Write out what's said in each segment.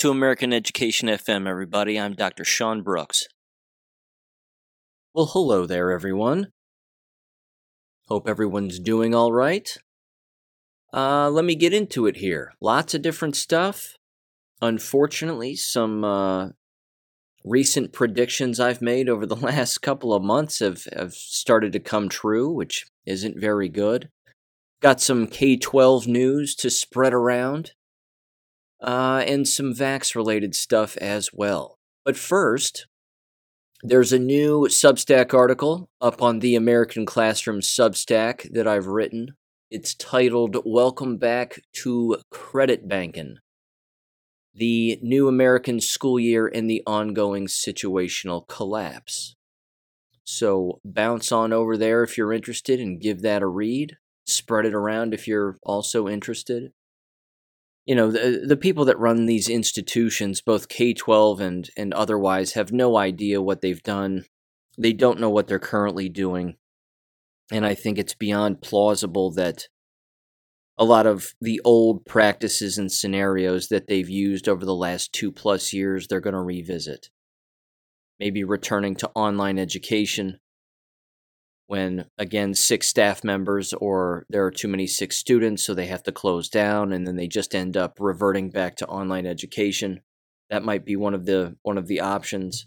To American Education FM, everybody. I'm Dr. Sean Brooks. Well, hello there, everyone. Hope everyone's doing all right. Uh, let me get into it here. Lots of different stuff. Unfortunately, some uh, recent predictions I've made over the last couple of months have, have started to come true, which isn't very good. Got some K 12 news to spread around uh, and some Vax related stuff as well. But first, there's a new Substack article up on the American Classroom Substack that I've written. It's titled Welcome Back to Credit Banking The New American School Year and the Ongoing Situational Collapse. So bounce on over there if you're interested and give that a read. Spread it around if you're also interested you know the, the people that run these institutions both k-12 and and otherwise have no idea what they've done. They don't know what they're currently doing. And i think it's beyond plausible that a lot of the old practices and scenarios that they've used over the last two plus years they're going to revisit. Maybe returning to online education when again six staff members or there are too many six students so they have to close down and then they just end up reverting back to online education. That might be one of the one of the options.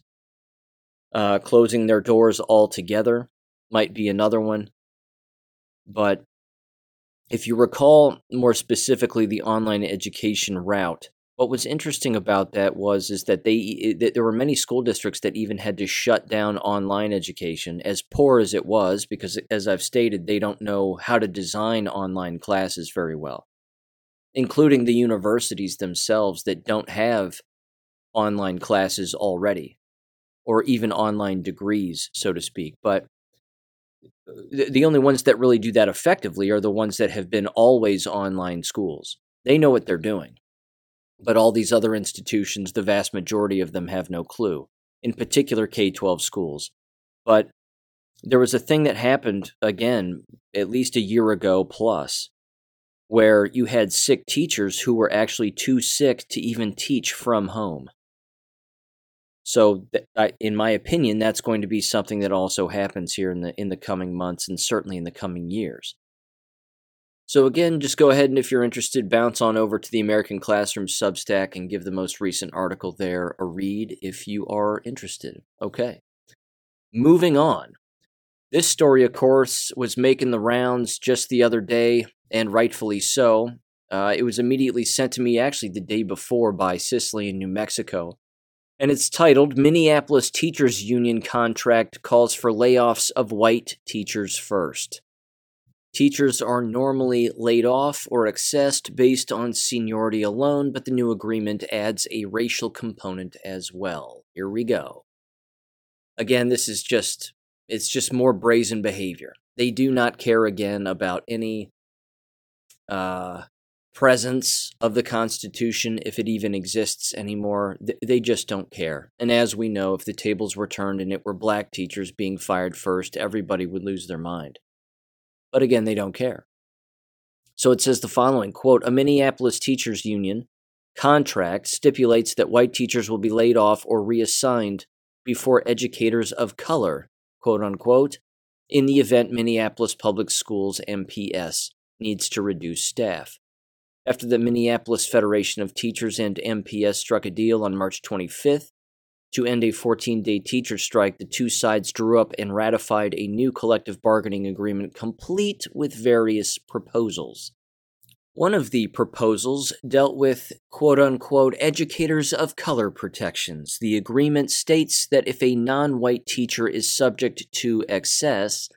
Uh, closing their doors altogether might be another one. But if you recall more specifically the online education route what was interesting about that was is that they that there were many school districts that even had to shut down online education as poor as it was because as I've stated they don't know how to design online classes very well including the universities themselves that don't have online classes already or even online degrees so to speak. But the only ones that really do that effectively are the ones that have been always online schools. They know what they're doing but all these other institutions, the vast majority of them have no clue, in particular K 12 schools. But there was a thing that happened again, at least a year ago plus, where you had sick teachers who were actually too sick to even teach from home. So, in my opinion, that's going to be something that also happens here in the in the coming months and certainly in the coming years. So, again, just go ahead and if you're interested, bounce on over to the American Classroom Substack and give the most recent article there a read if you are interested. Okay. Moving on. This story, of course, was making the rounds just the other day, and rightfully so. Uh, it was immediately sent to me actually the day before by Cicely in New Mexico. And it's titled Minneapolis Teachers Union Contract Calls for Layoffs of White Teachers First. Teachers are normally laid off or excessed based on seniority alone, but the new agreement adds a racial component as well. Here we go. Again, this is just it's just more brazen behavior. They do not care again about any uh, presence of the Constitution, if it even exists anymore. They just don't care. And as we know, if the tables were turned and it were black teachers being fired first, everybody would lose their mind. But again, they don't care. So it says the following quote, a Minneapolis teachers union contract stipulates that white teachers will be laid off or reassigned before educators of color, quote unquote, in the event Minneapolis Public Schools MPS needs to reduce staff. After the Minneapolis Federation of Teachers and MPS struck a deal on March 25th, to end a 14 day teacher strike, the two sides drew up and ratified a new collective bargaining agreement complete with various proposals. One of the proposals dealt with quote unquote educators of color protections. The agreement states that if a non white teacher is subject to excess,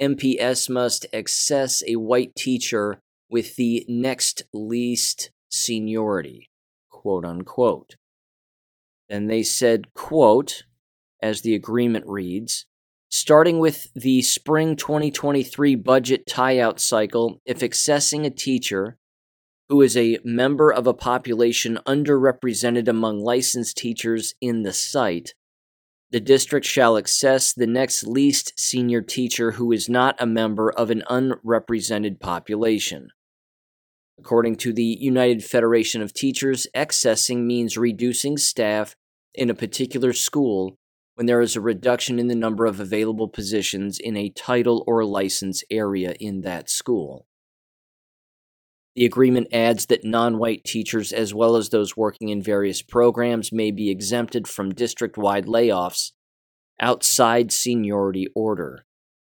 MPS must excess a white teacher with the next least seniority, quote unquote. And they said, quote, as the agreement reads, starting with the spring 2023 budget tie-out cycle, if excessing a teacher who is a member of a population underrepresented among licensed teachers in the site, the district shall excess the next least senior teacher who is not a member of an unrepresented population. According to the United Federation of Teachers, excessing means reducing staff in a particular school when there is a reduction in the number of available positions in a title or license area in that school. The agreement adds that non white teachers, as well as those working in various programs, may be exempted from district wide layoffs outside seniority order.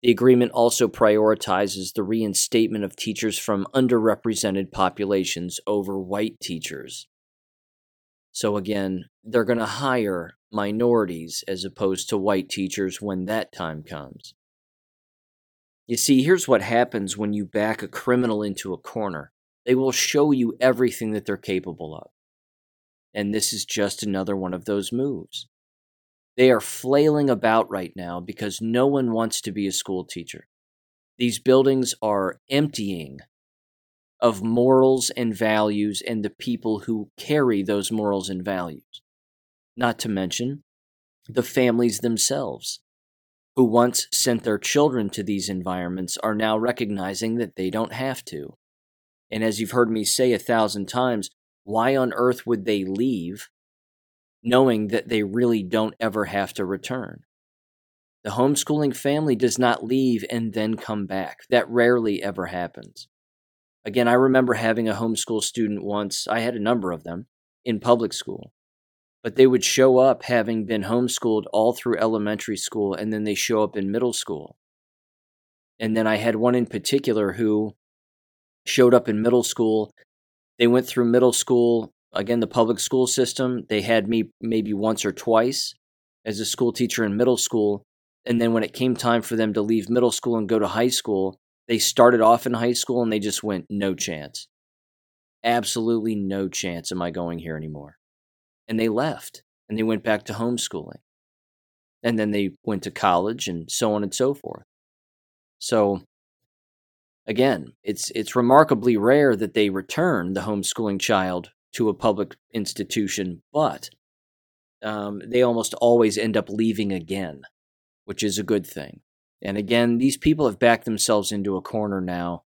The agreement also prioritizes the reinstatement of teachers from underrepresented populations over white teachers. So, again, they're going to hire minorities as opposed to white teachers when that time comes. You see, here's what happens when you back a criminal into a corner they will show you everything that they're capable of. And this is just another one of those moves. They are flailing about right now because no one wants to be a school teacher. These buildings are emptying of morals and values and the people who carry those morals and values. Not to mention the families themselves, who once sent their children to these environments, are now recognizing that they don't have to. And as you've heard me say a thousand times, why on earth would they leave knowing that they really don't ever have to return? The homeschooling family does not leave and then come back. That rarely ever happens. Again, I remember having a homeschool student once, I had a number of them in public school, but they would show up having been homeschooled all through elementary school and then they show up in middle school. And then I had one in particular who showed up in middle school. They went through middle school, again, the public school system. They had me maybe once or twice as a school teacher in middle school. And then when it came time for them to leave middle school and go to high school, they started off in high school and they just went, no chance. Absolutely no chance am I going here anymore. And they left and they went back to homeschooling. And then they went to college and so on and so forth. So Again, it's it's remarkably rare that they return the homeschooling child to a public institution, but um, they almost always end up leaving again, which is a good thing. And again, these people have backed themselves into a corner now,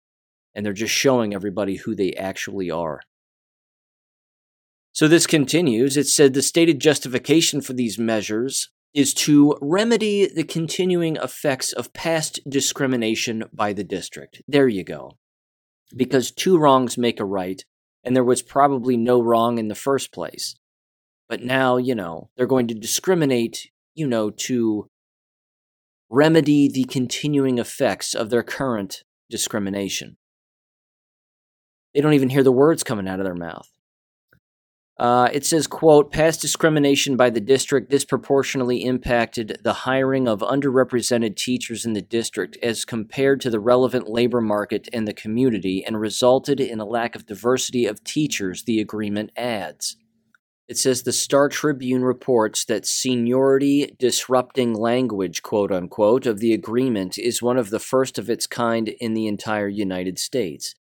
and they're just showing everybody who they actually are. So this continues. It said the stated justification for these measures is to remedy the continuing effects of past discrimination by the district. There you go. Because two wrongs make a right, and there was probably no wrong in the first place. But now, you know, they're going to discriminate, you know, to remedy the continuing effects of their current discrimination. They don't even hear the words coming out of their mouth. Uh, it says, quote, past discrimination by the district disproportionately impacted the hiring of underrepresented teachers in the district as compared to the relevant labor market and the community and resulted in a lack of diversity of teachers, the agreement adds. It says the Star Tribune reports that seniority disrupting language, quote unquote, of the agreement is one of the first of its kind in the entire United States.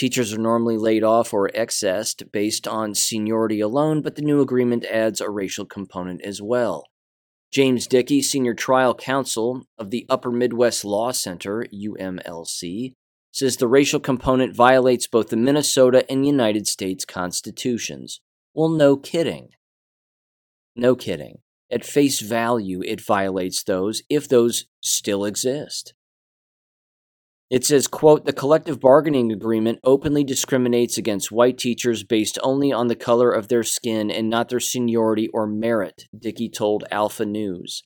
Teachers are normally laid off or excessed based on seniority alone, but the new agreement adds a racial component as well. James Dickey, Senior Trial Counsel of the Upper Midwest Law Center, UMLC, says the racial component violates both the Minnesota and United States constitutions. Well, no kidding. No kidding. At face value, it violates those if those still exist. It says, quote, the collective bargaining agreement openly discriminates against white teachers based only on the color of their skin and not their seniority or merit, Dickey told Alpha News.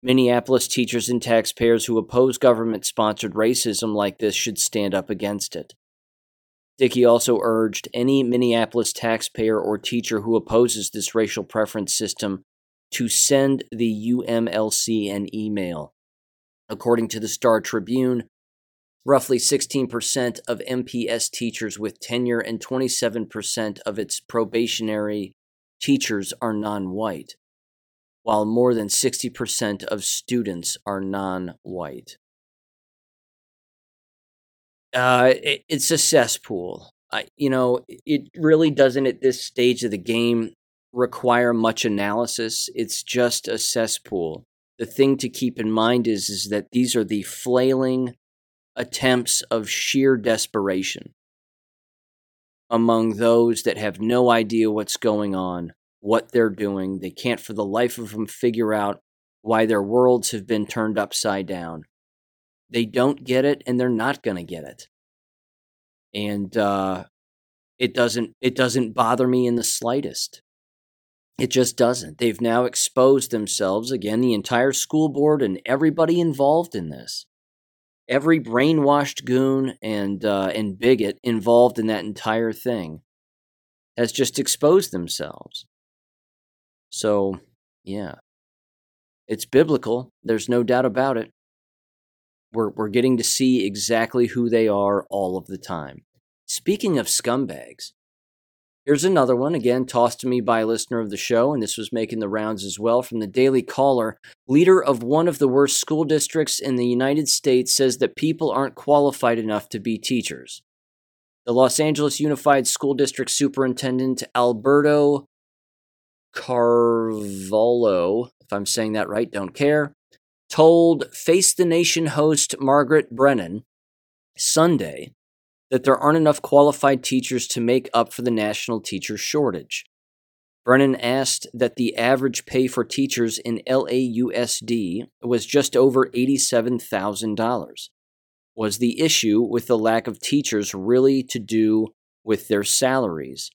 Minneapolis teachers and taxpayers who oppose government sponsored racism like this should stand up against it. Dickey also urged any Minneapolis taxpayer or teacher who opposes this racial preference system to send the UMLC an email. According to the Star Tribune, Roughly 16% of MPS teachers with tenure and 27% of its probationary teachers are non white, while more than 60% of students are non white. Uh, it, it's a cesspool. I, you know, it really doesn't at this stage of the game require much analysis. It's just a cesspool. The thing to keep in mind is, is that these are the flailing attempts of sheer desperation. among those that have no idea what's going on, what they're doing. They can't for the life of them figure out why their worlds have been turned upside down. They don't get it and they're not going to get it. And uh, it doesn't it doesn't bother me in the slightest. It just doesn't. They've now exposed themselves again, the entire school board and everybody involved in this. Every brainwashed goon and uh, and bigot involved in that entire thing has just exposed themselves. So, yeah, it's biblical. There's no doubt about it. We're, we're getting to see exactly who they are all of the time. Speaking of scumbags, here's another one, again, tossed to me by a listener of the show, and this was making the rounds as well from the Daily Caller. Leader of one of the worst school districts in the United States says that people aren't qualified enough to be teachers. The Los Angeles Unified School District Superintendent Alberto Carvalho, if I'm saying that right, don't care, told Face the Nation host Margaret Brennan Sunday that there aren't enough qualified teachers to make up for the national teacher shortage. Brennan asked that the average pay for teachers in LAUSD was just over $87,000. Was the issue with the lack of teachers really to do with their salaries,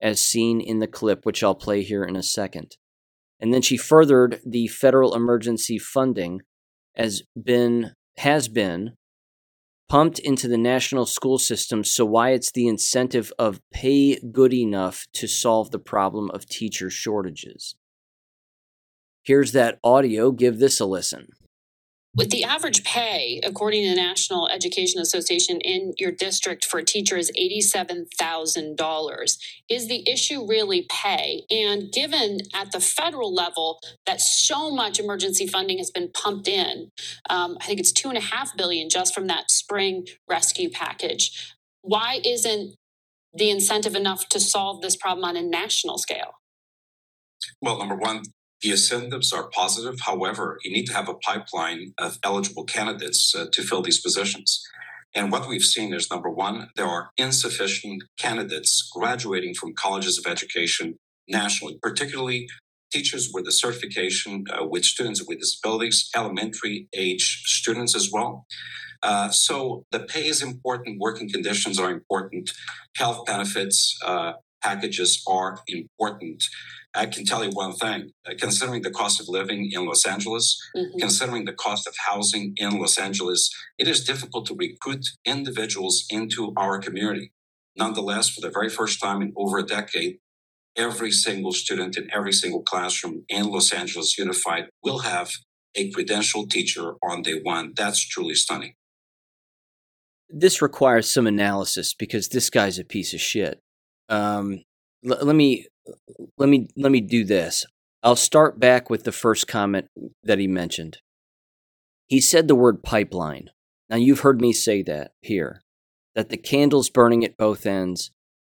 as seen in the clip, which I'll play here in a second? And then she furthered the federal emergency funding as been has been pumped into the national school system, so why it's the incentive of pay good enough to solve the problem of teacher shortages. Here's that audio. Give this a listen. With the average pay, according to the National Education Association in your district for a teacher is $87,000. Is the issue really pay? And given at the federal level that so much emergency funding has been pumped in, um, I think it's two and a half billion just from that spring rescue package. Why isn't the incentive enough to solve this problem on a national scale? Well, number one, the incentives are positive. However, you need to have a pipeline of eligible candidates uh, to fill these positions. And what we've seen is number one, there are insufficient candidates graduating from colleges of education nationally, particularly teachers with a certification uh, with students with disabilities, elementary age students as well. Uh, so the pay is important, working conditions are important, health benefits uh, packages are important. I can tell you one thing uh, considering the cost of living in Los Angeles, mm-hmm. considering the cost of housing in Los Angeles, it is difficult to recruit individuals into our community. Nonetheless, for the very first time in over a decade, every single student in every single classroom in Los Angeles Unified will have a credentialed teacher on day one. That's truly stunning. This requires some analysis because this guy's a piece of shit. Um, l- let me let me let me do this. I'll start back with the first comment that he mentioned. He said the word pipeline. Now you've heard me say that here, that the candle's burning at both ends,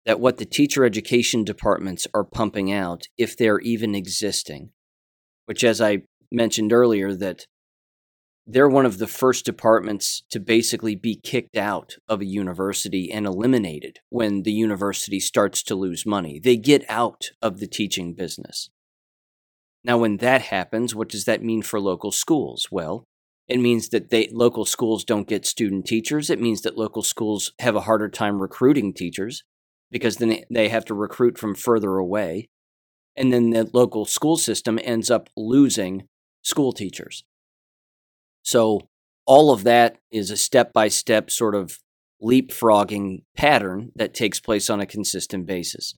that what the teacher education departments are pumping out, if they're even existing, which as I mentioned earlier, that they're one of the first departments to basically be kicked out of a university and eliminated when the university starts to lose money. They get out of the teaching business. Now, when that happens, what does that mean for local schools? Well, it means that they, local schools don't get student teachers. It means that local schools have a harder time recruiting teachers because then they have to recruit from further away. And then the local school system ends up losing school teachers. So all of that is a step by step sort of leapfrogging pattern that takes place on a consistent basis.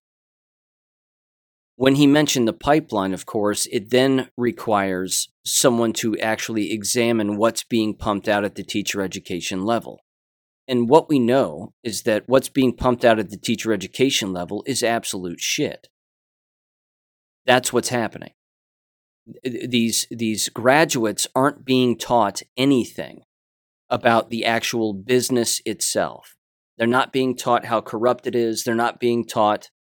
When he mentioned the pipeline, of course, it then requires someone to actually examine what's being pumped out at the teacher education level. And what we know is that what's being pumped out at the teacher education level is absolute shit. That's what's happening these these graduates aren't being taught anything about the actual business itself. They're not being taught how corrupt it is. They're not being taught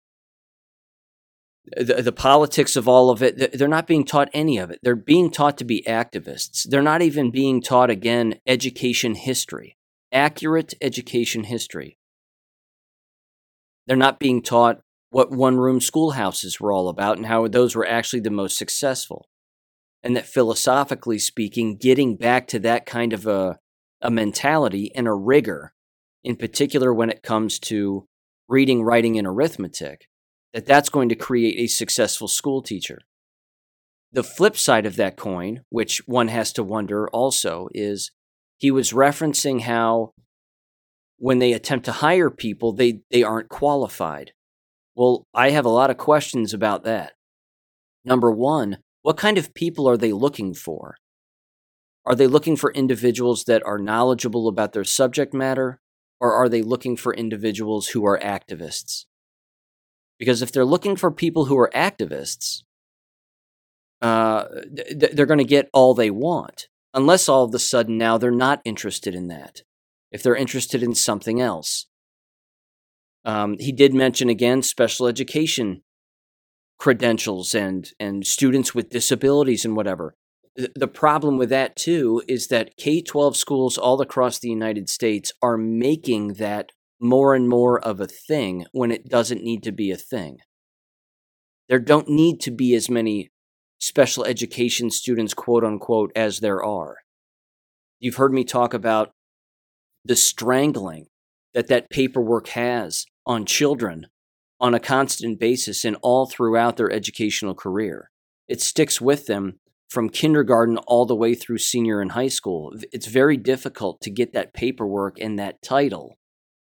the, the politics of all of it. They're not being taught any of it. They're being taught to be activists. They're not even being taught, again, education history, accurate education history. They're not being taught what one room schoolhouses were all about and how those were actually the most successful. And that philosophically speaking, getting back to that kind of a, a mentality and a rigor, in particular when it comes to reading, writing, and arithmetic, that that's going to create a successful school teacher. The flip side of that coin, which one has to wonder also, is he was referencing how when they attempt to hire people, they, they aren't qualified. Well, I have a lot of questions about that. Number one, what kind of people are they looking for? Are they looking for individuals that are knowledgeable about their subject matter, or are they looking for individuals who are activists? Because if they're looking for people who are activists, uh, th- they're going to get all they want, unless all of a sudden now they're not interested in that. If they're interested in something else. Um, he did mention again special education credentials and and students with disabilities and whatever. The, problem with that too is that K 12 schools all across the United States are making that more and more of a thing when it doesn't need to be a thing. There don't need to be as many special education students, quote unquote, as there are. You've heard me talk about the strangling that that paperwork has on children on a constant basis and all throughout their educational career. It sticks with them from kindergarten all the way through senior and high school. It's very difficult to get that paperwork and that title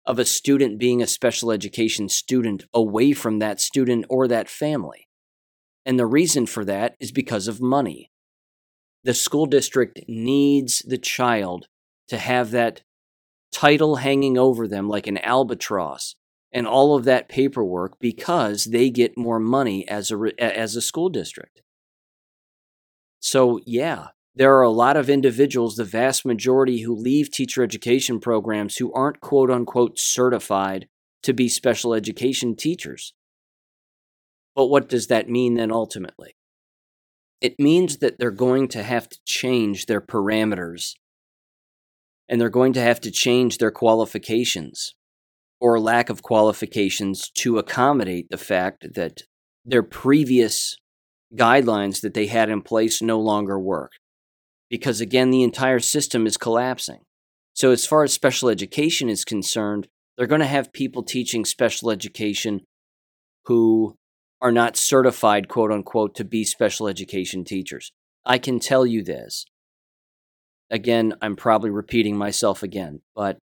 of a student being a special education student away from that student or that family. And the reason for that is because of money. The school district needs the child to have that title hanging over them like an albatross and all of that paperwork because they get more money as a as a school district. So, yeah, there are a lot of individuals, the vast majority who leave teacher education programs who aren't quote unquote certified to be special education teachers. But what does that mean then ultimately? It means that they're going to have to change their parameters and they're going to have to change their qualifications or lack of qualifications to accommodate the fact that their previous guidelines that they had in place no longer work. Because again, the entire system is collapsing. So, as far as special education is concerned, they're going to have people teaching special education who are not certified, quote unquote, to be special education teachers. I can tell you this. Again, I'm probably repeating myself again, but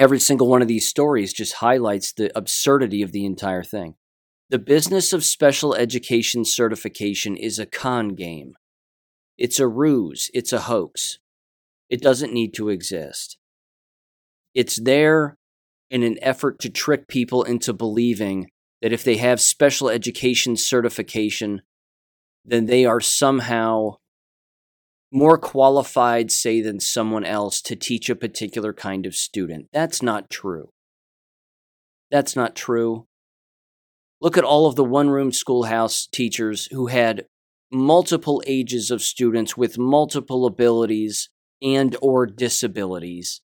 every single one of these stories just highlights the absurdity of the entire thing. The business of special education certification is a con game. It's a ruse, it's a hoax. It doesn't need to exist. It's there in an effort to trick people into believing that if they have special education certification, then they are somehow more qualified, say, than someone else to teach a particular kind of student. That's not true. That's not true. Look at all of the one room schoolhouse teachers who had multiple ages of students with multiple abilities and or disabilities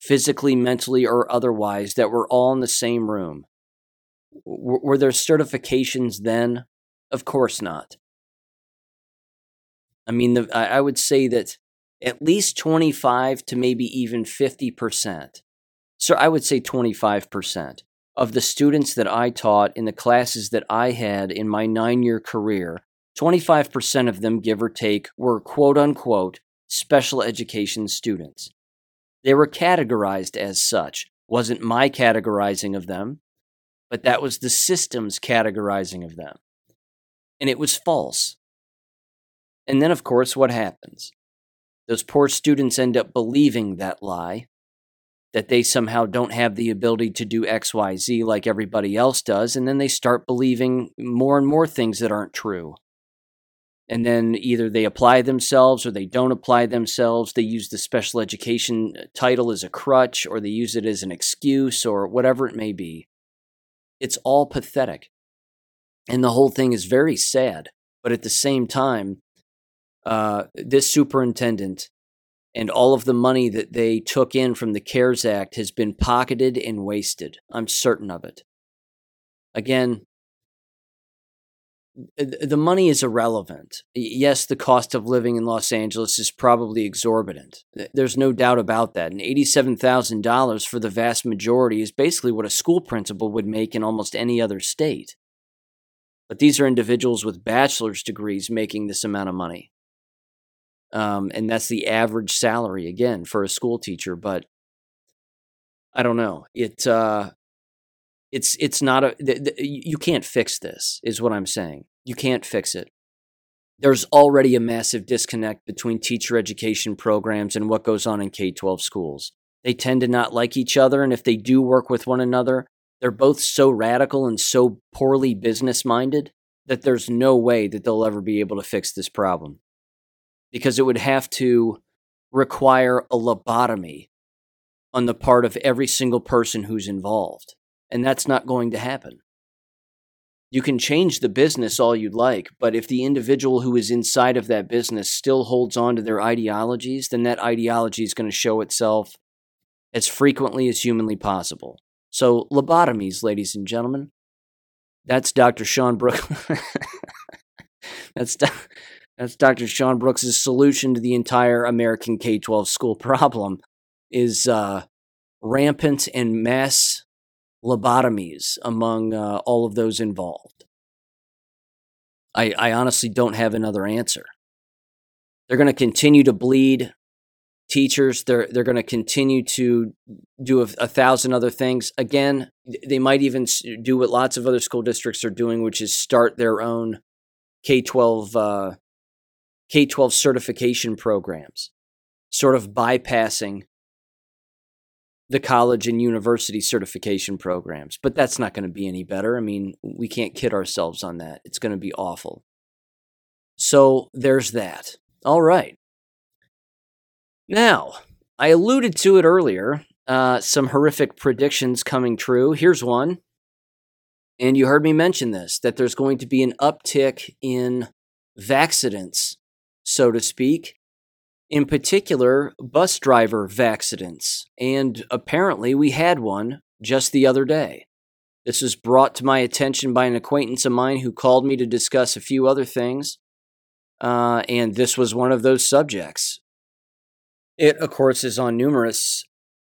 physically mentally or otherwise that were all in the same room were there certifications then of course not I mean, the, I would say that at least 25 to maybe even 50%. So I would say 25% of the students that I taught in the classes that I had in my nine year career, 25% of them, give or take, were quote unquote special education students. They were categorized as such. Wasn't my categorizing of them, but that was the system's categorizing of them. And it was false. And then, of course, what happens? Those poor students end up believing that lie that they somehow don't have the ability to do XYZ like everybody else does. And then they start believing more and more things that aren't true. And then either they apply themselves or they don't apply themselves. They use the special education uh, title as a crutch or they use it as an excuse or whatever it may be. It's all pathetic. And the whole thing is very sad. But at the same time, uh, this superintendent and all of the money that they took in from the CARES Act has been pocketed and wasted. I'm certain of it. Again, the money is irrelevant. Yes, the cost of living in Los Angeles is probably exorbitant. There's no doubt about that. And $87,000 for the vast majority is basically what a school principal would make in almost any other state. But these are individuals with bachelor's degrees making this amount of money. Um, and that's the average salary, again, for a school teacher. But I don't know. It, uh, it's it's not a the, the, you can't fix this is what i'm saying you can't fix it there's already a massive disconnect between teacher education programs and what goes on in k-12 schools they tend to not like each other and if they do work with one another they're both so radical and so poorly business minded that there's no way that they'll ever be able to fix this problem because it would have to require a lobotomy on the part of every single person who's involved and that's not going to happen. You can change the business all you'd like, but if the individual who is inside of that business still holds on to their ideologies, then that ideology is going to show itself as frequently as humanly possible. So, lobotomies, ladies and gentlemen. That's Dr. Sean Brooks. that's, that's Dr. Sean Brooks' solution to the entire American K 12 school problem is uh, rampant and mass lobotomies among uh, all of those involved? I, I honestly don't have another answer. They're going to continue to bleed teachers. They're they're going to continue to do a, a, thousand other things. Again, they might even do what lots of other school districts are doing, which is start their own K twelve uh, K twelve certification programs, sort of bypassing the college and university certification programs, but that's not going to be any better. I mean, we can't kid ourselves on that. It's going to be awful. So there's that. All right. Now, I alluded to it earlier uh, some horrific predictions coming true. Here's one. And you heard me mention this that there's going to be an uptick in accidents, so to speak, in particular, bus driver accidents, and apparently we had one just the other day. This was brought to my attention by an acquaintance of mine who called me to discuss a few other things, uh, and this was one of those subjects. It, of course, is on numerous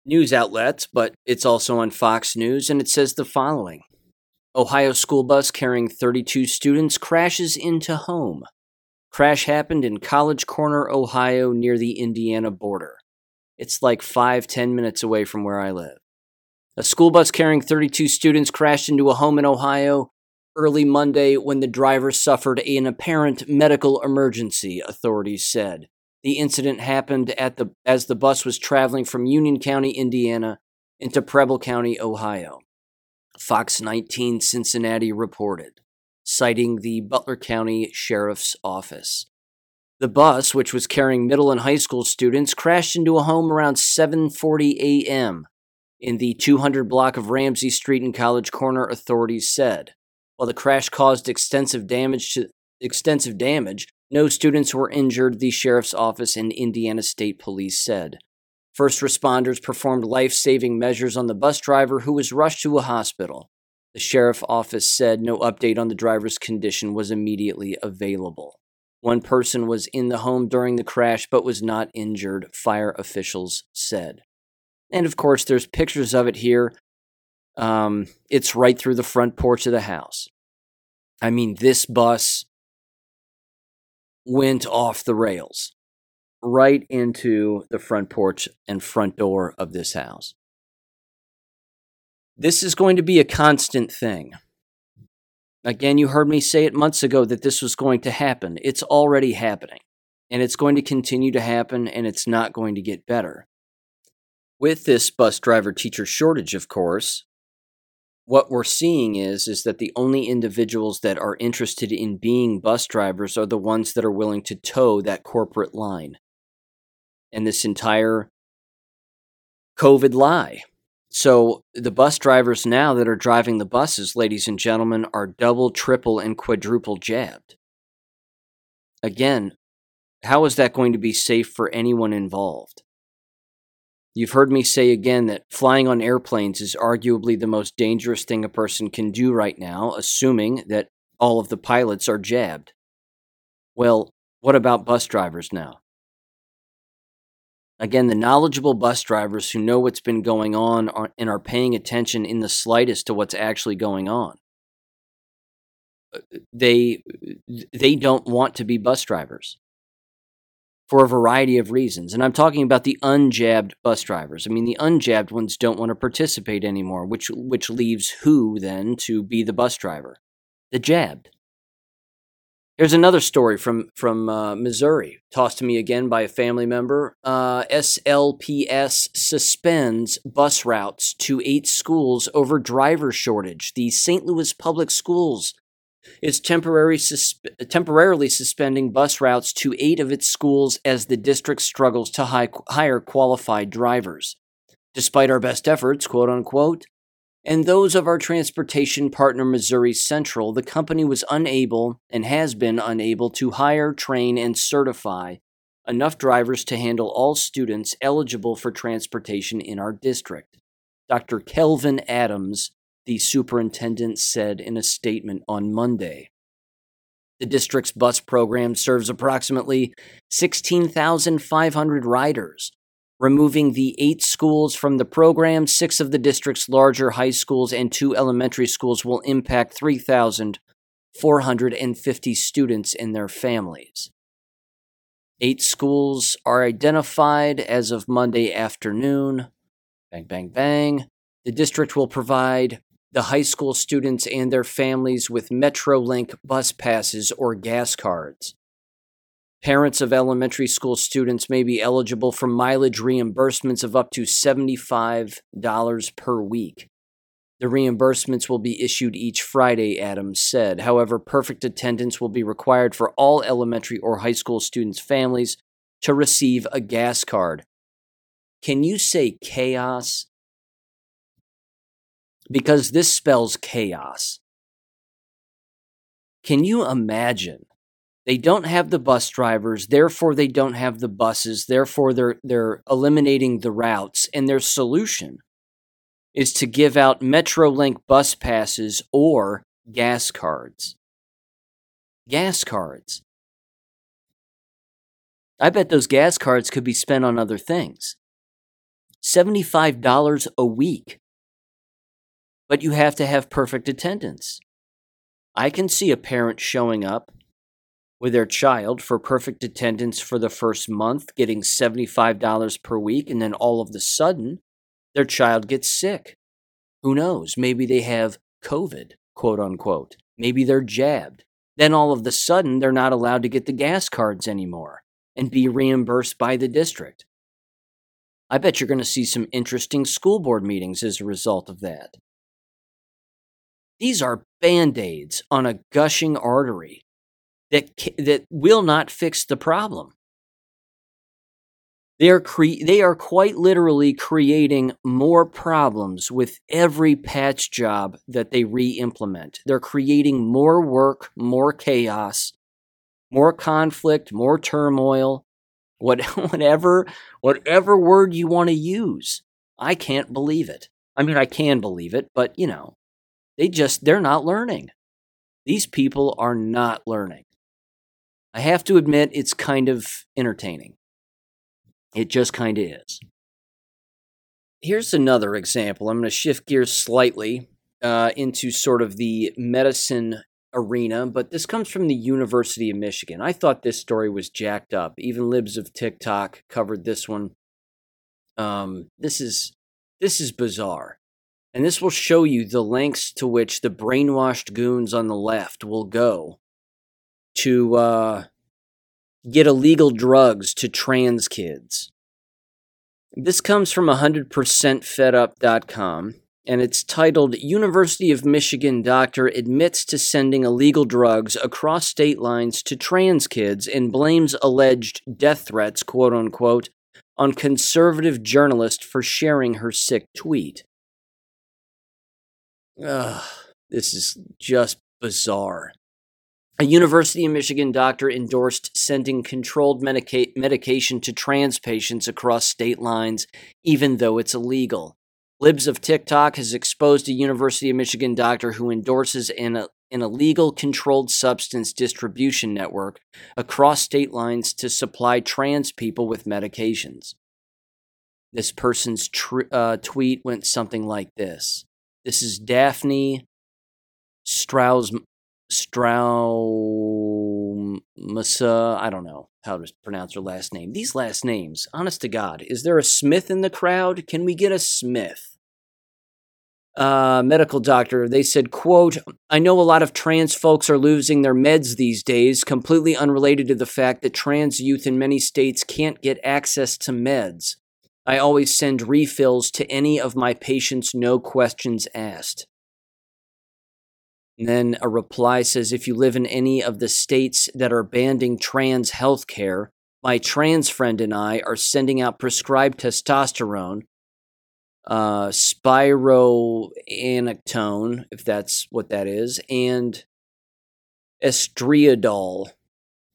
news outlets, but it's also on Fox News, and it says the following Ohio school bus carrying 32 students crashes into home. Crash happened in College Corner, Ohio, near the Indiana border. It's like five, ten minutes away from where I live. A school bus carrying 32 students crashed into a home in Ohio early Monday when the driver suffered an apparent medical emergency, authorities said. The incident happened at the, as the bus was traveling from Union County, Indiana, into Preble County, Ohio. Fox 19 Cincinnati reported citing the Butler County Sheriff's Office. The bus, which was carrying middle and high school students, crashed into a home around 7:40 a.m. in the 200 block of Ramsey Street in College Corner, authorities said. While the crash caused extensive damage to extensive damage, no students were injured, the sheriff's office and Indiana State Police said. First responders performed life-saving measures on the bus driver who was rushed to a hospital. The sheriff office said no update on the driver's condition was immediately available. One person was in the home during the crash but was not injured, fire officials said. And of course, there's pictures of it here. Um, it's right through the front porch of the house. I mean, this bus went off the rails right into the front porch and front door of this house. This is going to be a constant thing. Again, you heard me say it months ago that this was going to happen. It's already happening. And it's going to continue to happen, and it's not going to get better. With this bus driver teacher shortage, of course, what we're seeing is is that the only individuals that are interested in being bus drivers are the ones that are willing to toe that corporate line. And this entire COVID lie so the bus drivers now that are driving the buses, ladies and gentlemen, are double, triple, and quadruple jabbed. Again, how is that going to be safe for anyone involved? You've heard me say again that flying on airplanes is arguably the most dangerous thing a person can do right now, assuming that all of the pilots are jabbed. Well, what about bus drivers now? Again, the knowledgeable bus drivers who know what's been going on are, and are paying attention in the slightest to what's actually going on. Uh, they they don't want to be bus drivers for a variety of reasons. And I'm talking about the unjabbed bus drivers. I mean, the unjabbed ones don't want to participate anymore, which which leaves who then to be the bus driver? The jabbed. Here's another story from from uh, Missouri, tossed to me again by a family member. Uh, SLPS suspends bus routes to eight schools over driver shortage. The St. Louis Public Schools is temporary temporarily suspending bus routes to eight of its schools as the district struggles to hire qualified drivers. Despite our best efforts, quote unquote, and those of our transportation partner Missouri Central, the company was unable and has been unable to hire, train, and certify enough drivers to handle all students eligible for transportation in our district. Dr. Kelvin Adams, the superintendent, said in a statement on Monday. The district's bus program serves approximately 16,500 riders, removing the eight schools from the program. Six of the district's larger high schools and two elementary schools will impact 3,450 students and their families. Eight schools are identified as of Monday afternoon. Bang, bang, bang. The district will provide the high school students and their families with Metrolink bus passes or gas cards. Parents of elementary school students may be eligible for mileage reimbursements of up to $75 per week. The reimbursements will be issued each Friday, Adams said. However, perfect attendance will be required for all elementary or high school students' families to receive a gas card. Can you say chaos? Because this spells chaos. Can you imagine they don't have the bus drivers, therefore they don't have the buses, therefore they're they're eliminating the routes and their solution is to give out Metrolink bus passes or gas cards. Gas cards. I bet those gas cards could be spent on other things. $75 a week. But you have to have perfect attendance. I can see a parent showing up with their child for perfect attendance for the first month, getting $75 per week, and then all of the sudden, their child gets sick. Who knows? Maybe they have COVID, quote unquote. Maybe they're jabbed. Then all of the sudden, they're not allowed to get the gas cards anymore and be reimbursed by the district. I bet you're going to see some interesting school board meetings as a result of that. These are band aids on a gushing artery that that will not fix the problem. They are cre- they are quite literally creating more problems with every patch job that they re-implement. They're creating more work, more chaos, more conflict, more turmoil, what, whatever whatever word you want to use. I can't believe it. I mean, I can believe it, but you know, they just they're not learning. These people are not learning. I have to admit, it's kind of entertaining. It just kind of is. Here's another example. I'm going to shift gears slightly uh, into sort of the medicine arena, but this comes from the University of Michigan. I thought this story was jacked up. Even libs of TikTok covered this one. Um, this is this is bizarre. And this will show you the lengths to which the brainwashed goons on the left will go to uh, get illegal drugs to trans kids. This comes from 100%fedup.com and it's titled University of Michigan Doctor Admits to Sending Illegal Drugs Across State Lines to Trans Kids and Blames Alleged Death Threats, quote unquote, on conservative journalist for sharing her sick tweet. Ugh, this is just bizarre. A University of Michigan doctor endorsed sending controlled medica- medication to trans patients across state lines, even though it's illegal. Libs of TikTok has exposed a University of Michigan doctor who endorses an, an illegal controlled substance distribution network across state lines to supply trans people with medications. This person's tr- uh, tweet went something like this This is Daphne Strauss Straumasa. I don't know how to pronounce her last name. These last names, honest to God, is there a Smith in the crowd? Can we get a Smith? Uh, medical doctor, they said, quote, I know a lot of trans folks are losing their meds these days, completely unrelated to the fact that trans youth in many states can't get access to meds. I always send refills to any of my patients, no questions asked. Then a reply says if you live in any of the states that are banning trans health care, my trans friend and I are sending out prescribed testosterone, uh, spironolactone, if that's what that is, and estriadol.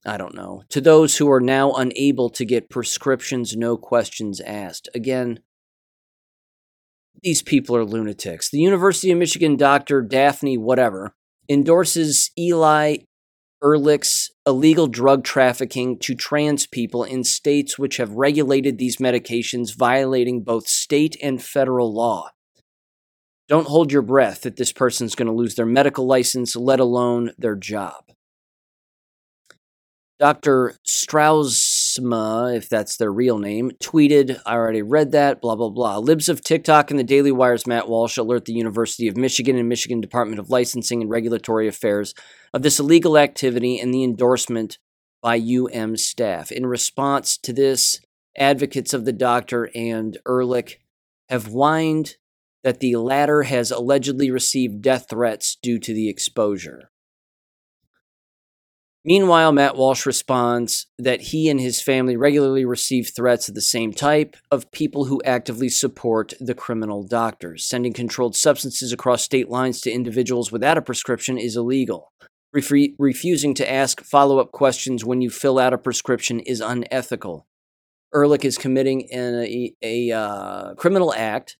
I don't know. To those who are now unable to get prescriptions, no questions asked. Again, these people are lunatics. The University of Michigan doctor Daphne, whatever, endorses Eli Erlick's illegal drug trafficking to trans people in states which have regulated these medications, violating both state and federal law. Don't hold your breath that this person's going to lose their medical license, let alone their job. Dr. If that's their real name, tweeted, I already read that, blah, blah, blah. Libs of TikTok and the Daily Wire's Matt Walsh alert the University of Michigan and Michigan Department of Licensing and Regulatory Affairs of this illegal activity and the endorsement by UM staff. In response to this, advocates of the doctor and Erlick have whined that the latter has allegedly received death threats due to the exposure. Meanwhile, Matt Walsh responds that he and his family regularly receive threats of the same type of people who actively support the criminal doctors. Sending controlled substances across state lines to individuals without a prescription is illegal. Refre- refusing to ask follow up questions when you fill out a prescription is unethical. Erlick is committing an, a, a uh, criminal act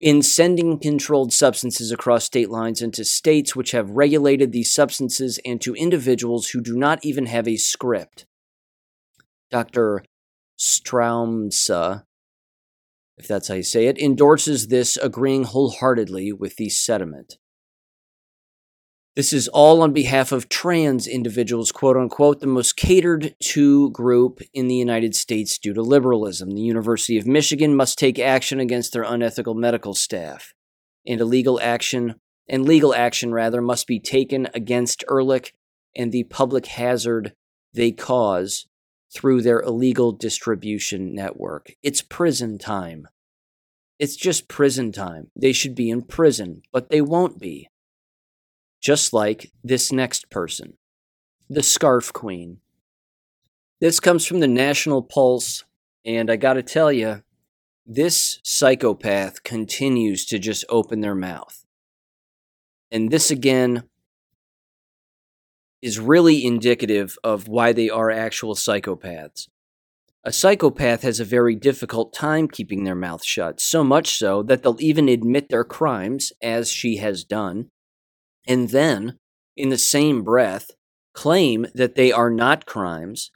in sending controlled substances across state lines into states which have regulated these substances and to individuals who do not even have a script. Dr. Stroumsa, if that's how you say it, endorses this, agreeing wholeheartedly with the sentiment. This is all on behalf of trans individuals, quote unquote, the most catered to group in the United States due to liberalism. The University of Michigan must take action against their unethical medical staff. And illegal action, and legal action rather, must be taken against Erlick and the public hazard they cause through their illegal distribution network. It's prison time. It's just prison time. They should be in prison, but they won't be just like this next person, the Scarf Queen. This comes from the National Pulse, and I gotta tell you, this psychopath continues to just open their mouth. And this again is really indicative of why they are actual psychopaths. A psychopath has a very difficult time keeping their mouth shut, so much so that they'll even admit their crimes, as she has done, and then, in the same breath, claim that they are not crimes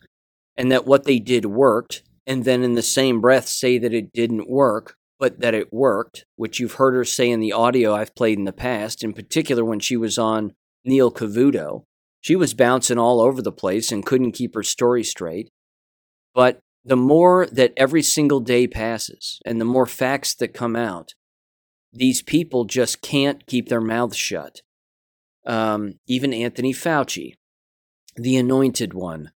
and that what they did worked, and then in the same breath say that it didn't work, but that it worked, which you've heard her say in the audio I've played in the past, in particular when she was on Neil Cavuto. She was bouncing all over the place and couldn't keep her story straight. But the more that every single day passes and the more facts that come out, these people just can't keep their mouths shut um, even Anthony Fauci, the anointed one,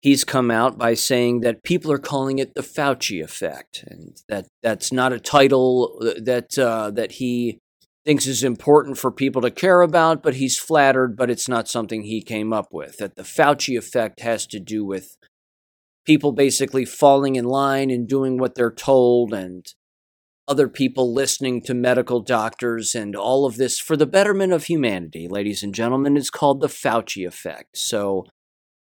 he's come out by saying that people are calling it the Fauci effect, and that that's not a title uh, that uh, that he thinks is important for people to care about, but he's flattered, but it's not something he came up with. That the Fauci effect has to do with people basically falling in line and doing what they're told and other people listening to medical doctors and all of this for the betterment of humanity, ladies and gentlemen, is called the Fauci effect. So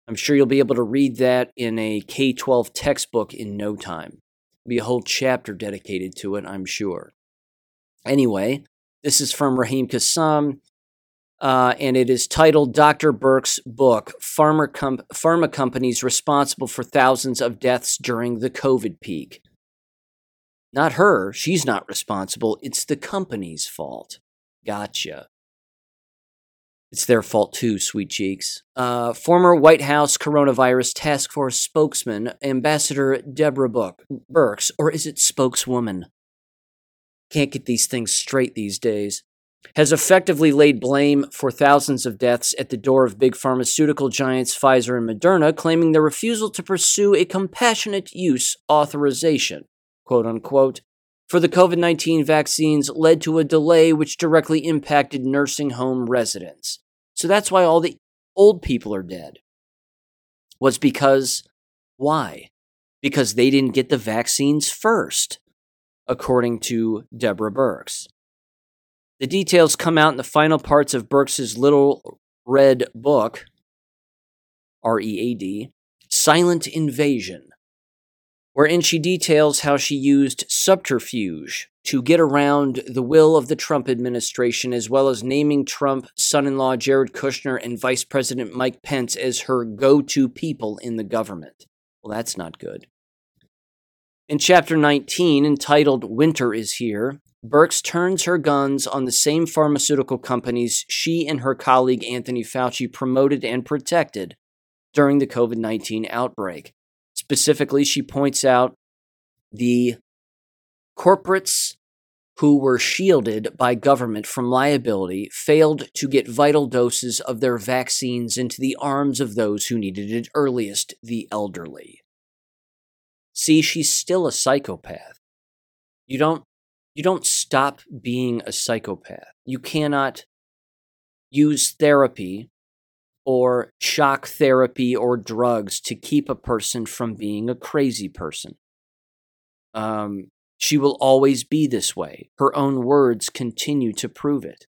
I'm sure you'll be able to read that in a K 12 textbook in no time. Be a whole chapter dedicated to it, I'm sure. Anyway, this is from Raheem Kassam, uh, and it is titled Dr. Birx's book, Pharma, Com- Pharma Companies Responsible for Thousands of Deaths During the COVID Peak. Not her, she's not responsible. It's the company's fault. Gotcha. It's their fault too, sweet cheeks. Uh, former White House Coronavirus Task Force spokesman, Ambassador Deborah Book, Birx, or is it spokeswoman? Can't get these things straight these days. Has effectively laid blame for thousands of deaths at the door of big pharmaceutical giants Pfizer and Moderna, claiming their refusal to pursue a compassionate use authorization quote unquote, for the COVID 19 vaccines led to a delay which directly impacted nursing home residents. So that's why all the old people are dead. Was because, why? Because they didn't get the vaccines first, according to Deborah Birx. The details come out in the final parts of Birx's little red book, R E A D, Silent Invasion wherein she details how she used subterfuge to get around the will of the Trump administration, as well as naming Trump son in law Jared Kushner and Vice President Mike Pence as her go to people in the government. Well, that's not good. In chapter 19, entitled Winter is Here, Birx turns her guns on the same pharmaceutical companies she and her colleague Anthony Fauci promoted and protected during the COVID 19 outbreak. Specifically, she points out the corporates who were shielded by government from liability failed to get vital doses of their vaccines into the arms of those who needed it earliest, the elderly. See, she's still a psychopath. You don't you don't stop being a psychopath. You cannot use therapy or shock therapy or drugs to keep a person from being a crazy person. Um, she will always be this way. Her own words continue to prove it.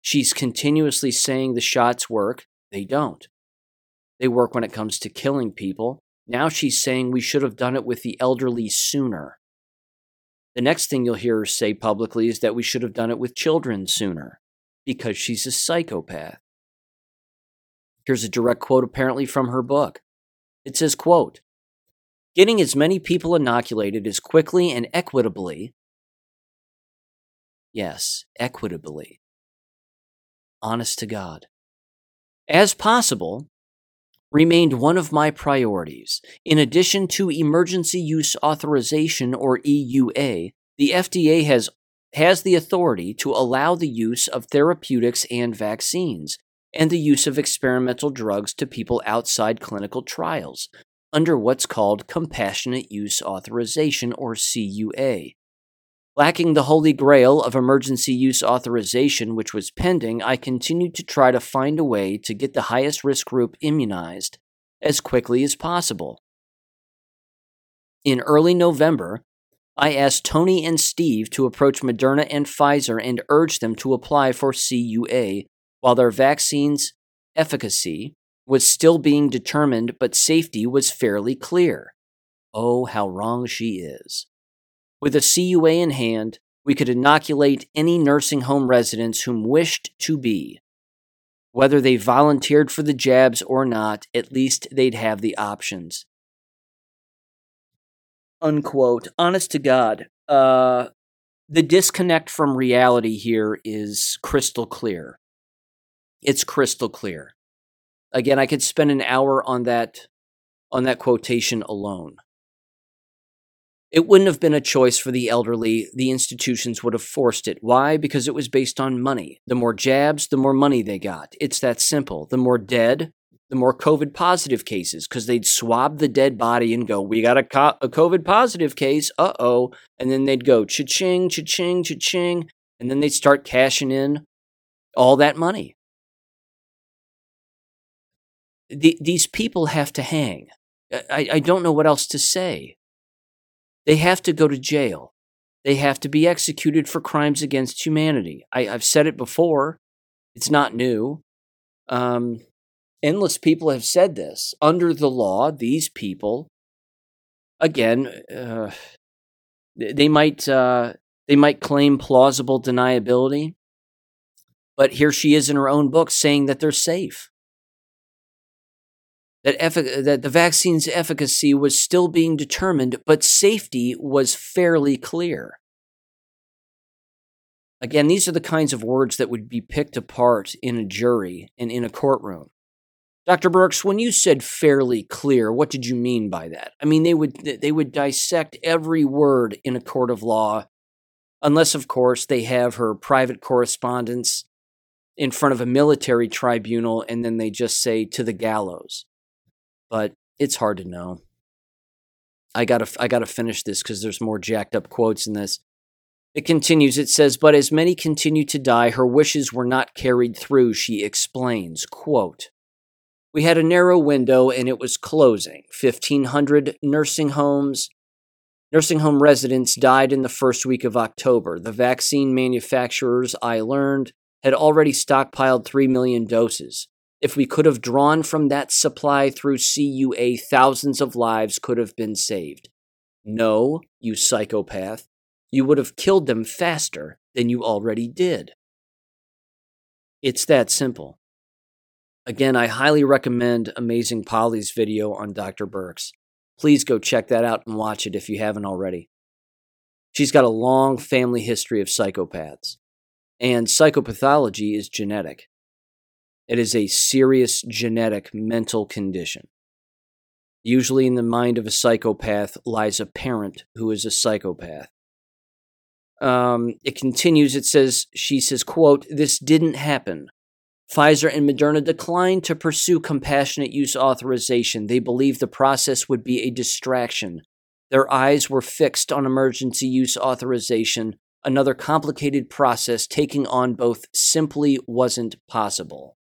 She's continuously saying the shots work. They don't. They work when it comes to killing people. Now she's saying we should have done it with the elderly sooner. The next thing you'll hear her say publicly is that we should have done it with children sooner because she's a psychopath. Here's a direct quote apparently from her book. It says, quote, Getting as many people inoculated as quickly and equitably, yes, equitably, honest to God, as possible remained one of my priorities. In addition to emergency use authorization or EUA, the FDA has has the authority to allow the use of therapeutics and vaccines and the use of experimental drugs to people outside clinical trials under what's called Compassionate Use Authorization or CUA. Lacking the holy grail of emergency use authorization, which was pending, I continued to try to find a way to get the highest risk group immunized as quickly as possible. In early November, I asked Tony and Steve to approach Moderna and Pfizer and urge them to apply for CUA while their vaccine's efficacy was still being determined, but safety was fairly clear. Oh, how wrong she is. With a CUA in hand, we could inoculate any nursing home residents whom wished to be. Whether they volunteered for the jabs or not, at least they'd have the options. Unquote. Honest to God, uh, the disconnect from reality here is crystal clear. It's crystal clear. Again, I could spend an hour on that on that quotation alone. It wouldn't have been a choice for the elderly. The institutions would have forced it. Why? Because it was based on money. The more jabs, the more money they got. It's that simple. The more dead, the more COVID positive cases, because they'd swab the dead body and go, We got a, co- a COVID positive case. Uh oh. And then they'd go, Cha ching, cha ching, cha ching. And then they'd start cashing in all that money the, these people have to hang. I, I don't know what else to say. They have to go to jail. they have to be executed for crimes against humanity. I, have said it before, it's not new. Um, endless people have said this. Under the law, these people, again, uh, they might uh, they might claim plausible deniability, but here she is in her own book saying that they're safe. That, effic- that the vaccine's efficacy was still being determined, but safety was fairly clear. Again, these are the kinds of words that would be picked apart in a jury and in a courtroom. Dr. Birx, when you said fairly clear, what did you mean by that? I mean, they would they would dissect every word in a court of law, unless, of course, they have her private correspondence in front of a military tribunal, and then they just say to the gallows. But it's hard to know. I gotta I gotta finish this because there's more jacked up quotes in this. It continues. It says, "But as many continue to die, her wishes were not carried through." She explains, "Quote." We had a narrow window and it was closing. 1,500 nursing homes, nursing home residents died in the first week of October. The vaccine manufacturers, I learned, had already stockpiled 3 million doses. If we could have drawn from that supply through CUA, thousands of lives could have been saved. No, you psychopath, you would have killed them faster than you already did. It's that simple. Again, I highly recommend Amazing Polly's video on Dr. Birx. Please go check that out and watch it if you haven't already. She's got a long family history of psychopaths, and psychopathology is genetic. It is a serious genetic mental condition. Usually, in the mind of a psychopath lies a parent who is a psychopath. Um, it continues. It says, she says, quote, this didn't happen. Pfizer and Moderna declined to pursue compassionate use authorization. They believed the process would be a distraction. Their eyes were fixed on emergency use authorization. Another complicated process taking on both simply wasn't possible.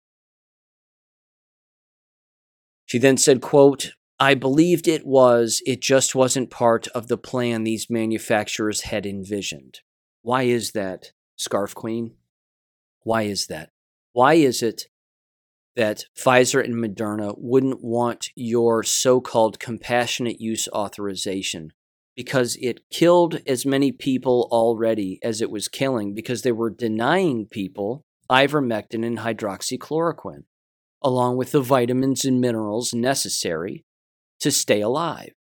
She then said, quote, I believed it was, it just wasn't part of the plan these manufacturers had envisioned. Why is that, Scarf Queen? Why is that? Why is it that Pfizer and Moderna wouldn't want your so called compassionate use authorization? Because it killed as many people already as it was killing because they were denying people ivermectin and hydroxychloroquine, along with the vitamins and minerals necessary to stay alive.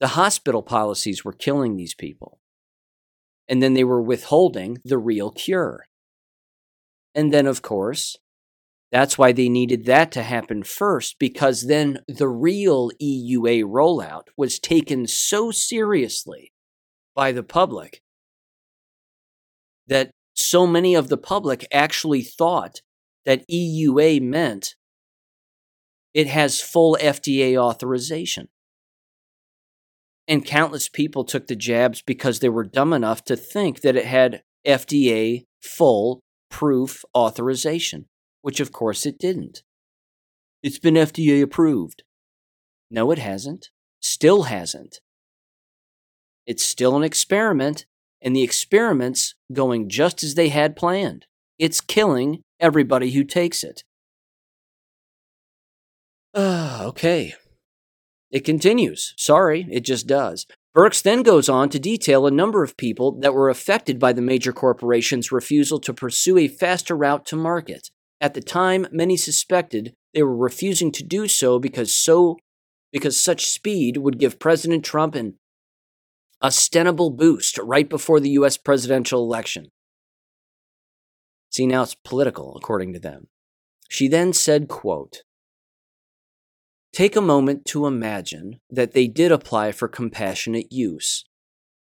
The hospital policies were killing these people. And then they were withholding the real cure. And then, of course, that's why they needed that to happen first, because then the real EUA rollout was taken so seriously by the public that so many of the public actually thought that EUA meant it has full FDA authorization. And countless people took the jabs because they were dumb enough to think that it had FDA full proof authorization, which of course it didn't. It's been FDA approved. No, it hasn't. Still hasn't. It's still an experiment, and the experiment's going just as they had planned. It's killing everybody who takes it. Ah, okay. It continues. Sorry, it just does. Birx then goes on to detail a number of people that were affected by the major corporations' refusal to pursue a faster route to market. At the time, many suspected they were refusing to do so because so because such speed would give President Trump an ostensible boost right before the US presidential election. See now it's political according to them. She then said, quote, Take a moment to imagine that they did apply for compassionate use.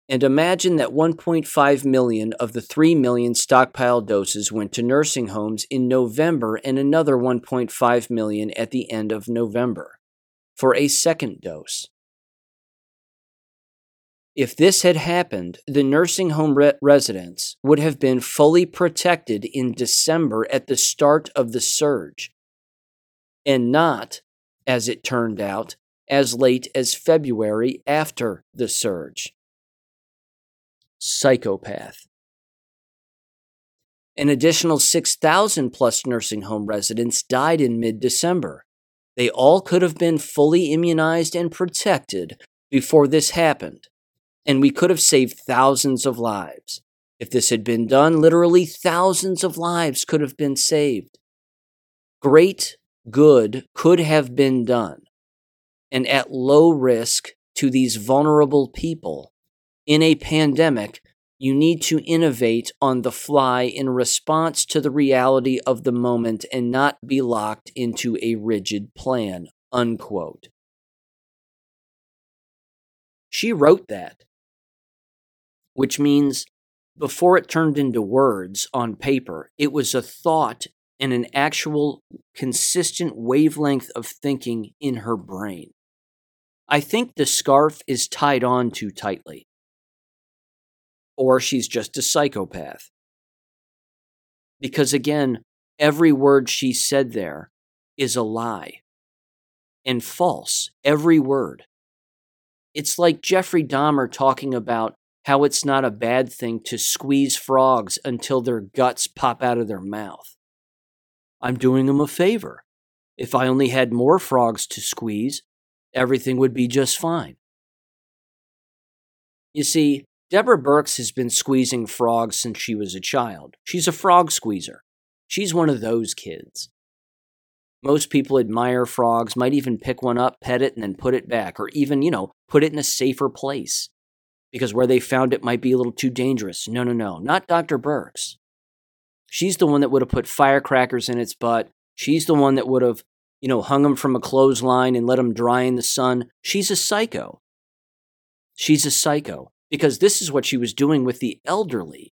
And imagine that 1.5 million of the 3 million stockpile doses went to nursing homes in November and another 1.5 million at the end of November for a second dose. If this had happened, the nursing home re- residents would have been fully protected in December at the start of the surge, and not as it turned out, as late as February after the surge. psychopath. An additional 6,000 plus nursing home residents died in mid December. They all could have been fully immunized and protected before this happened, and we could have saved thousands of lives. If this had been done, literally thousands of lives could have been saved. Great good could have been done, and at low risk to these vulnerable people in a pandemic you need to innovate on the fly in response to the reality of the moment and not be locked into a rigid plan. Unquote. She wrote that, which means before it turned into words on paper, it was a thought and an actual consistent wavelength of thinking in her brain. I think the scarf is tied on too tightly or she's just a psychopath. Because again, every word she said there is a lie and false, every word. It's like Jeffrey Dahmer talking about how it's not a bad thing to squeeze frogs until their guts pop out of their mouth. I'm doing them a favor. If I only had more frogs to squeeze, everything would be just fine. You see, Deborah Birx has been squeezing frogs since she was a child. She's a frog squeezer. She's one of those kids. Most people admire frogs, might even pick one up, pet it, and then put it back, or even, you know, put it in a safer place. Because where they found it might be a little too dangerous. No, no, no, not Dr. Birx. She's the one that would have put firecrackers in its butt. She's the one that would have, you know, hung him from a clothesline and let him dry in the sun. She's a psycho. She's a psycho because this is what she was doing with the elderly.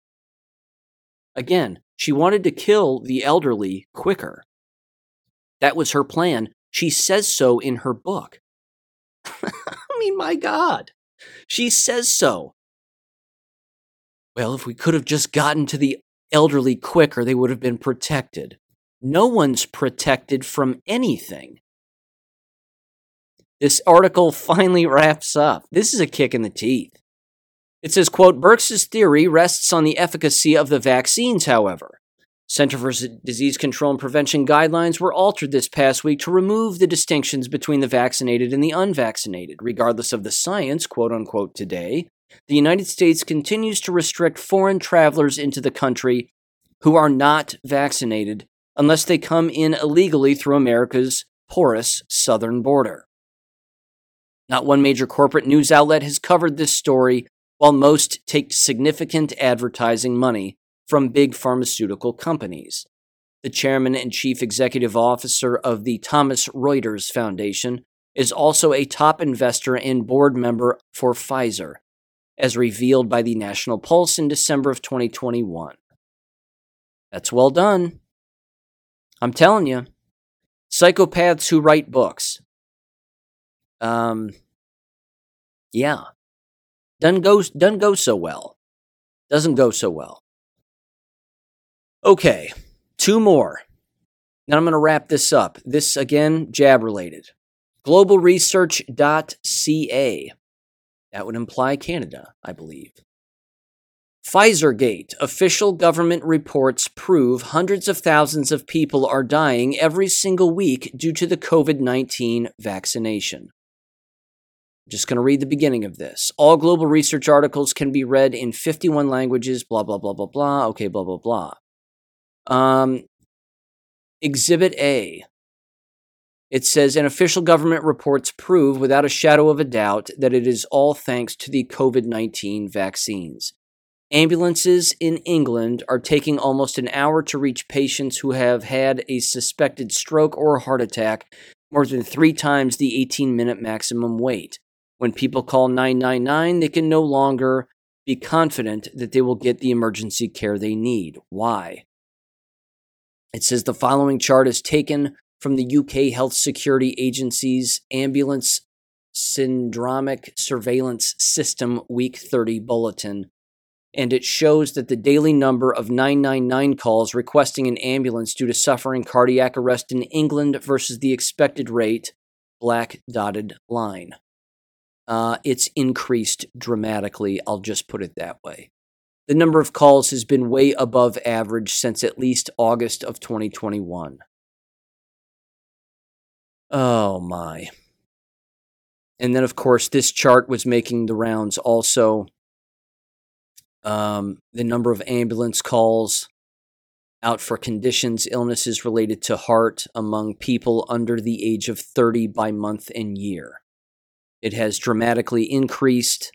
Again, she wanted to kill the elderly quicker. That was her plan. She says so in her book. I mean, my God, she says so. Well, if we could have just gotten to the elderly quicker, they would have been protected. No one's protected from anything. This article finally wraps up. This is a kick in the teeth. It says, quote, Birx's theory rests on the efficacy of the vaccines, however. Center for Disease Control and Prevention guidelines were altered this past week to remove the distinctions between the vaccinated and the unvaccinated. Regardless of the science, quote unquote, today, the United States continues to restrict foreign travelers into the country who are not vaccinated unless they come in illegally through America's porous southern border. Not one major corporate news outlet has covered this story while most take significant advertising money from big pharmaceutical companies. The chairman and chief executive officer of the Thomson Reuters Foundation is also a top investor and board member for Pfizer, as revealed by the National Pulse in December of 2021. That's well done. I'm telling you, psychopaths who write books. Um, yeah, doesn't go, doesn't go so well. Doesn't go so well. Okay, two more. Now I'm going to wrap this up. This, again, jab related. Globalresearch.ca. That would imply Canada, I believe. Pfizergate. Official government reports prove hundreds of thousands of people are dying every single week due to the COVID 19 vaccination just going to read the beginning of this. All global research articles can be read in 51 languages, blah, blah, blah, blah, blah. Okay, blah, blah, blah. Um, exhibit A. It says, an official government reports prove without a shadow of a doubt that it is all thanks to the COVID 19 vaccines. Ambulances in England are taking almost an hour to reach patients who have had a suspected stroke or heart attack, more than three times the 18 minute maximum wait. When people call 999, they can no longer be confident that they will get the emergency care they need. Why? It says the following chart is taken from the UK Health Security Agency's Ambulance Syndromic Surveillance System Week 30 bulletin, and it shows that the daily number of 999 calls requesting an ambulance due to suffering cardiac arrest in England versus the expected rate, black dotted line uh, it's increased dramatically. I'll just put it that way. The number of calls has been way above average since at least August of 2021. Oh my. And then, of course, this chart was making the rounds also. Um, the number of ambulance calls out for conditions, illnesses related to heart among people under the age of 30 by month and year. It has dramatically increased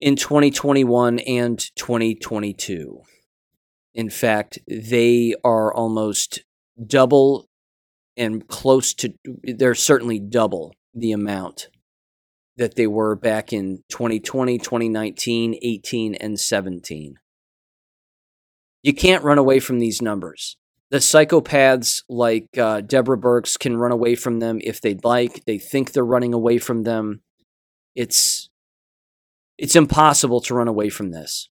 in 2021 and 2022. In fact, they are almost double and close to, they're certainly double the amount that they were back in 2020, 2019, 18, and 17. You can't run away from these numbers. The psychopaths like uh, Deborah Birx can run away from them if they'd like. They think they're running away from them. It's it's impossible to run away from this.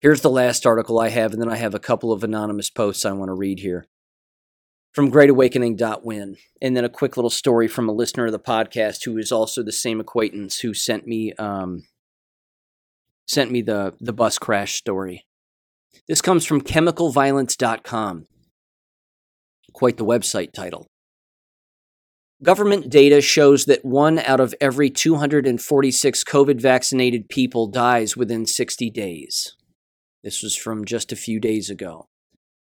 Here's the last article I have, and then I have a couple of anonymous posts I want to read here from greatawakening.win. And then a quick little story from a listener of the podcast who is also the same acquaintance who sent me um, sent me the, the bus crash story. This comes from chemicalviolence.com. Quite the website title. Government data shows that one out of every 246 COVID vaccinated people dies within 60 days. This was from just a few days ago.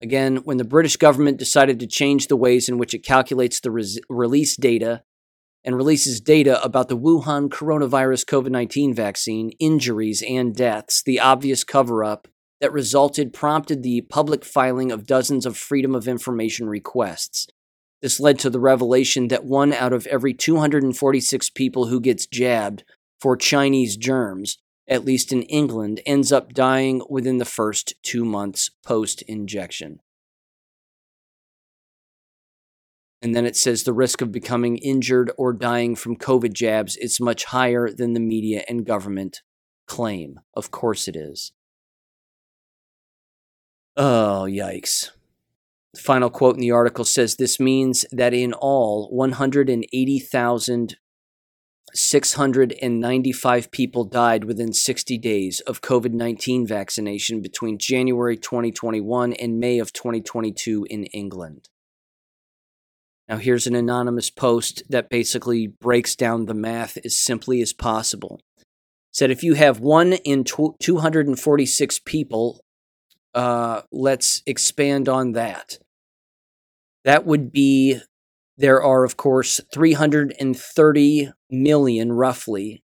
Again, when the British government decided to change the ways in which it calculates the res- release data and releases data about the Wuhan coronavirus COVID 19 vaccine, injuries, and deaths, the obvious cover up that resulted prompted the public filing of dozens of Freedom of Information requests. This led to the revelation that one out of every 246 people who gets jabbed for Chinese germs, at least in England, ends up dying within the first two months post injection. And then it says the risk of becoming injured or dying from COVID jabs is much higher than the media and government claim. Of course it is. Oh, yikes. Final quote in the article says this means that in all, 180,695 people died within 60 days of COVID 19 vaccination between January 2021 and May of 2022 in England. Now, here's an anonymous post that basically breaks down the math as simply as possible. said if you have one in 246 people uh, let's expand on that. That would be there are, of course, 330 million roughly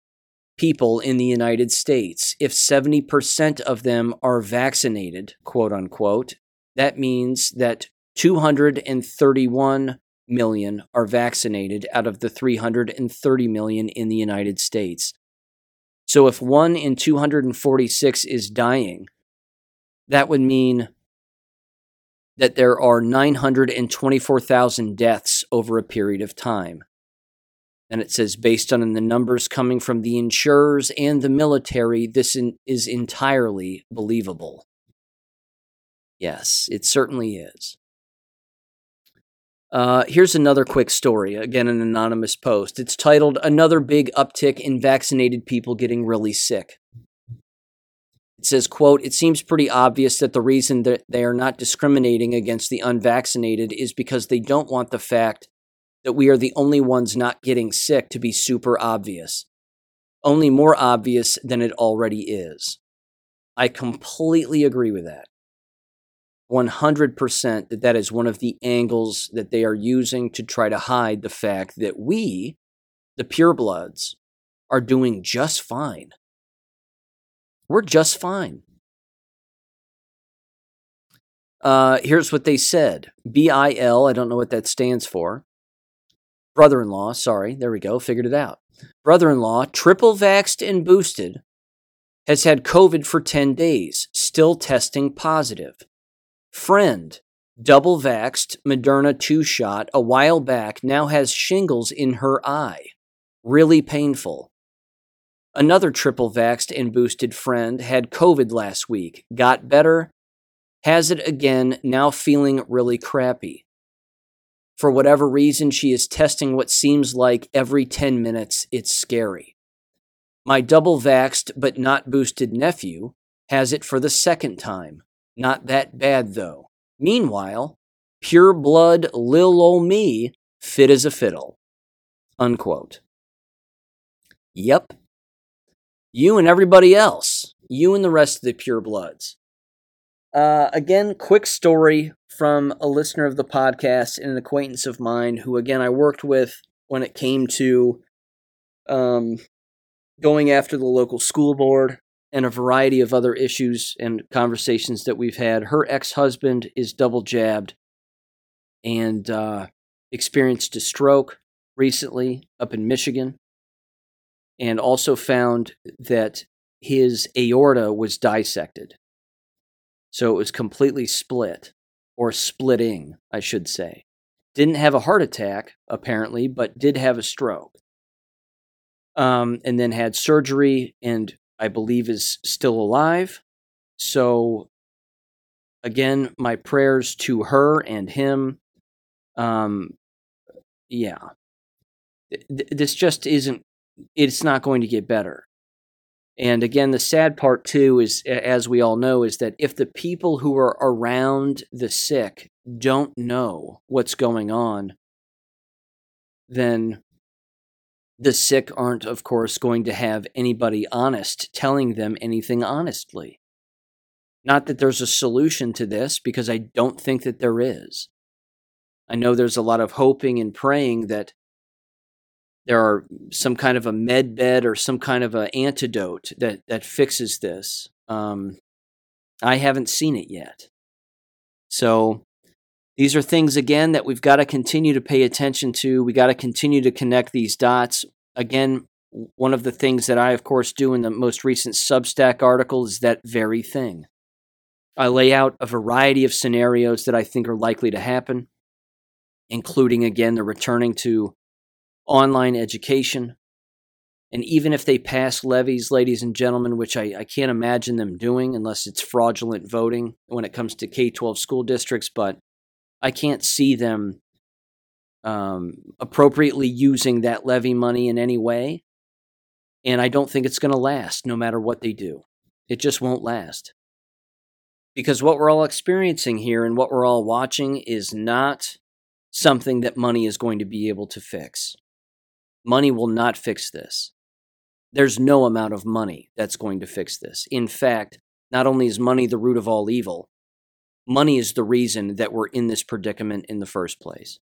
people in the United States. If 70% of them are vaccinated, quote unquote, that means that 231 million are vaccinated out of the 330 million in the United States. So if 1 in 246 is dying, that would mean that there are 924,000 deaths over a period of time. And it says, based on the numbers coming from the insurers and the military, this in, is entirely believable. Yes, it certainly is. Uh, here's another quick story, again, an anonymous post. It's titled Another Big Uptick in Vaccinated People Getting Really Sick. It says, quote, it seems pretty obvious that the reason that they are not discriminating against the unvaccinated is because they don't want the fact that we are the only ones not getting sick to be super obvious. Only more obvious than it already is. I completely agree with that. 100% that that is one of the angles that they are using to try to hide the fact that we, the purebloods, are doing just fine. We're just fine. Uh, here's what they said BIL, I don't know what that stands for. Brother in law, sorry, there we go, figured it out. Brother in law, triple vaxed and boosted, has had COVID for 10 days, still testing positive. Friend, double vaxed, Moderna two shot, a while back, now has shingles in her eye. Really painful. Another triple vaxxed and boosted friend had COVID last week, got better, has it again, now feeling really crappy. For whatever reason, she is testing what seems like every 10 minutes. It's scary. My double vaxxed but not boosted nephew has it for the second time. Not that bad, though. Meanwhile, pure blood lil ol' me fit as a fiddle. Unquote. Yep. You and everybody else. You and the rest of the pure bloods. Uh, again, quick story from a listener of the podcast and an acquaintance of mine who, again, I worked with when it came to um, going after the local school board and a variety of other issues and conversations that we've had. Her ex husband is double jabbed and uh, experienced a stroke recently up in Michigan, and also found that his aorta was dissected. So it was completely split, or splitting, I should say. Didn't have a heart attack, apparently, but did have a stroke. Um, and then had surgery and I believe is still alive. So, again, my prayers to her and him. Um, yeah, this just isn't. It's not going to get better. And again, the sad part too is, as we all know, is that if the people who are around the sick don't know what's going on, then the sick aren't, of course, going to have anybody honest telling them anything honestly. Not that there's a solution to this, because I don't think that there is. I know there's a lot of hoping and praying that there are some kind of a med bed or some kind of an antidote that, that fixes this. Um, I haven't seen it yet. So these are things, again, that we've got to continue to pay attention to. We got to continue to connect these dots. Again, one of the things that I, of course, do in the most recent Substack article is that very thing. I lay out a variety of scenarios that I think are likely to happen, including, again, the returning to online education. And even if they pass levies, ladies and gentlemen, which I, I can't imagine them doing unless it's fraudulent voting when it comes to K 12 school districts, but I can't see them um, appropriately using that levy money in any way. And I don't think it's going to last no matter what they do. It just won't last. Because what we're all experiencing here and what we're all watching is not something that money is going to be able to fix. Money will not fix this. There's no amount of money that's going to fix this. In fact, not only is money the root of all evil, money is the reason that we're in this predicament in the first place.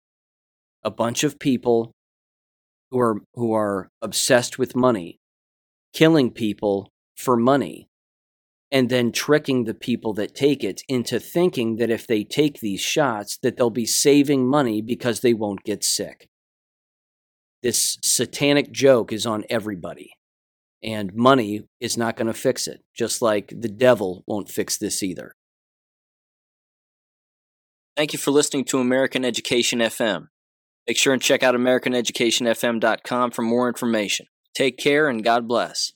A bunch of people who are who are obsessed with money, killing people for money, and then tricking the people that take it into thinking that if they take these shots that they'll be saving money because they won't get sick. This satanic joke is on everybody. And money is not going to fix it, just like the devil won't fix this either. Thank you for listening to American Education FM. Make sure and check out AmericanEducationFM.com for more information. Take care and God bless.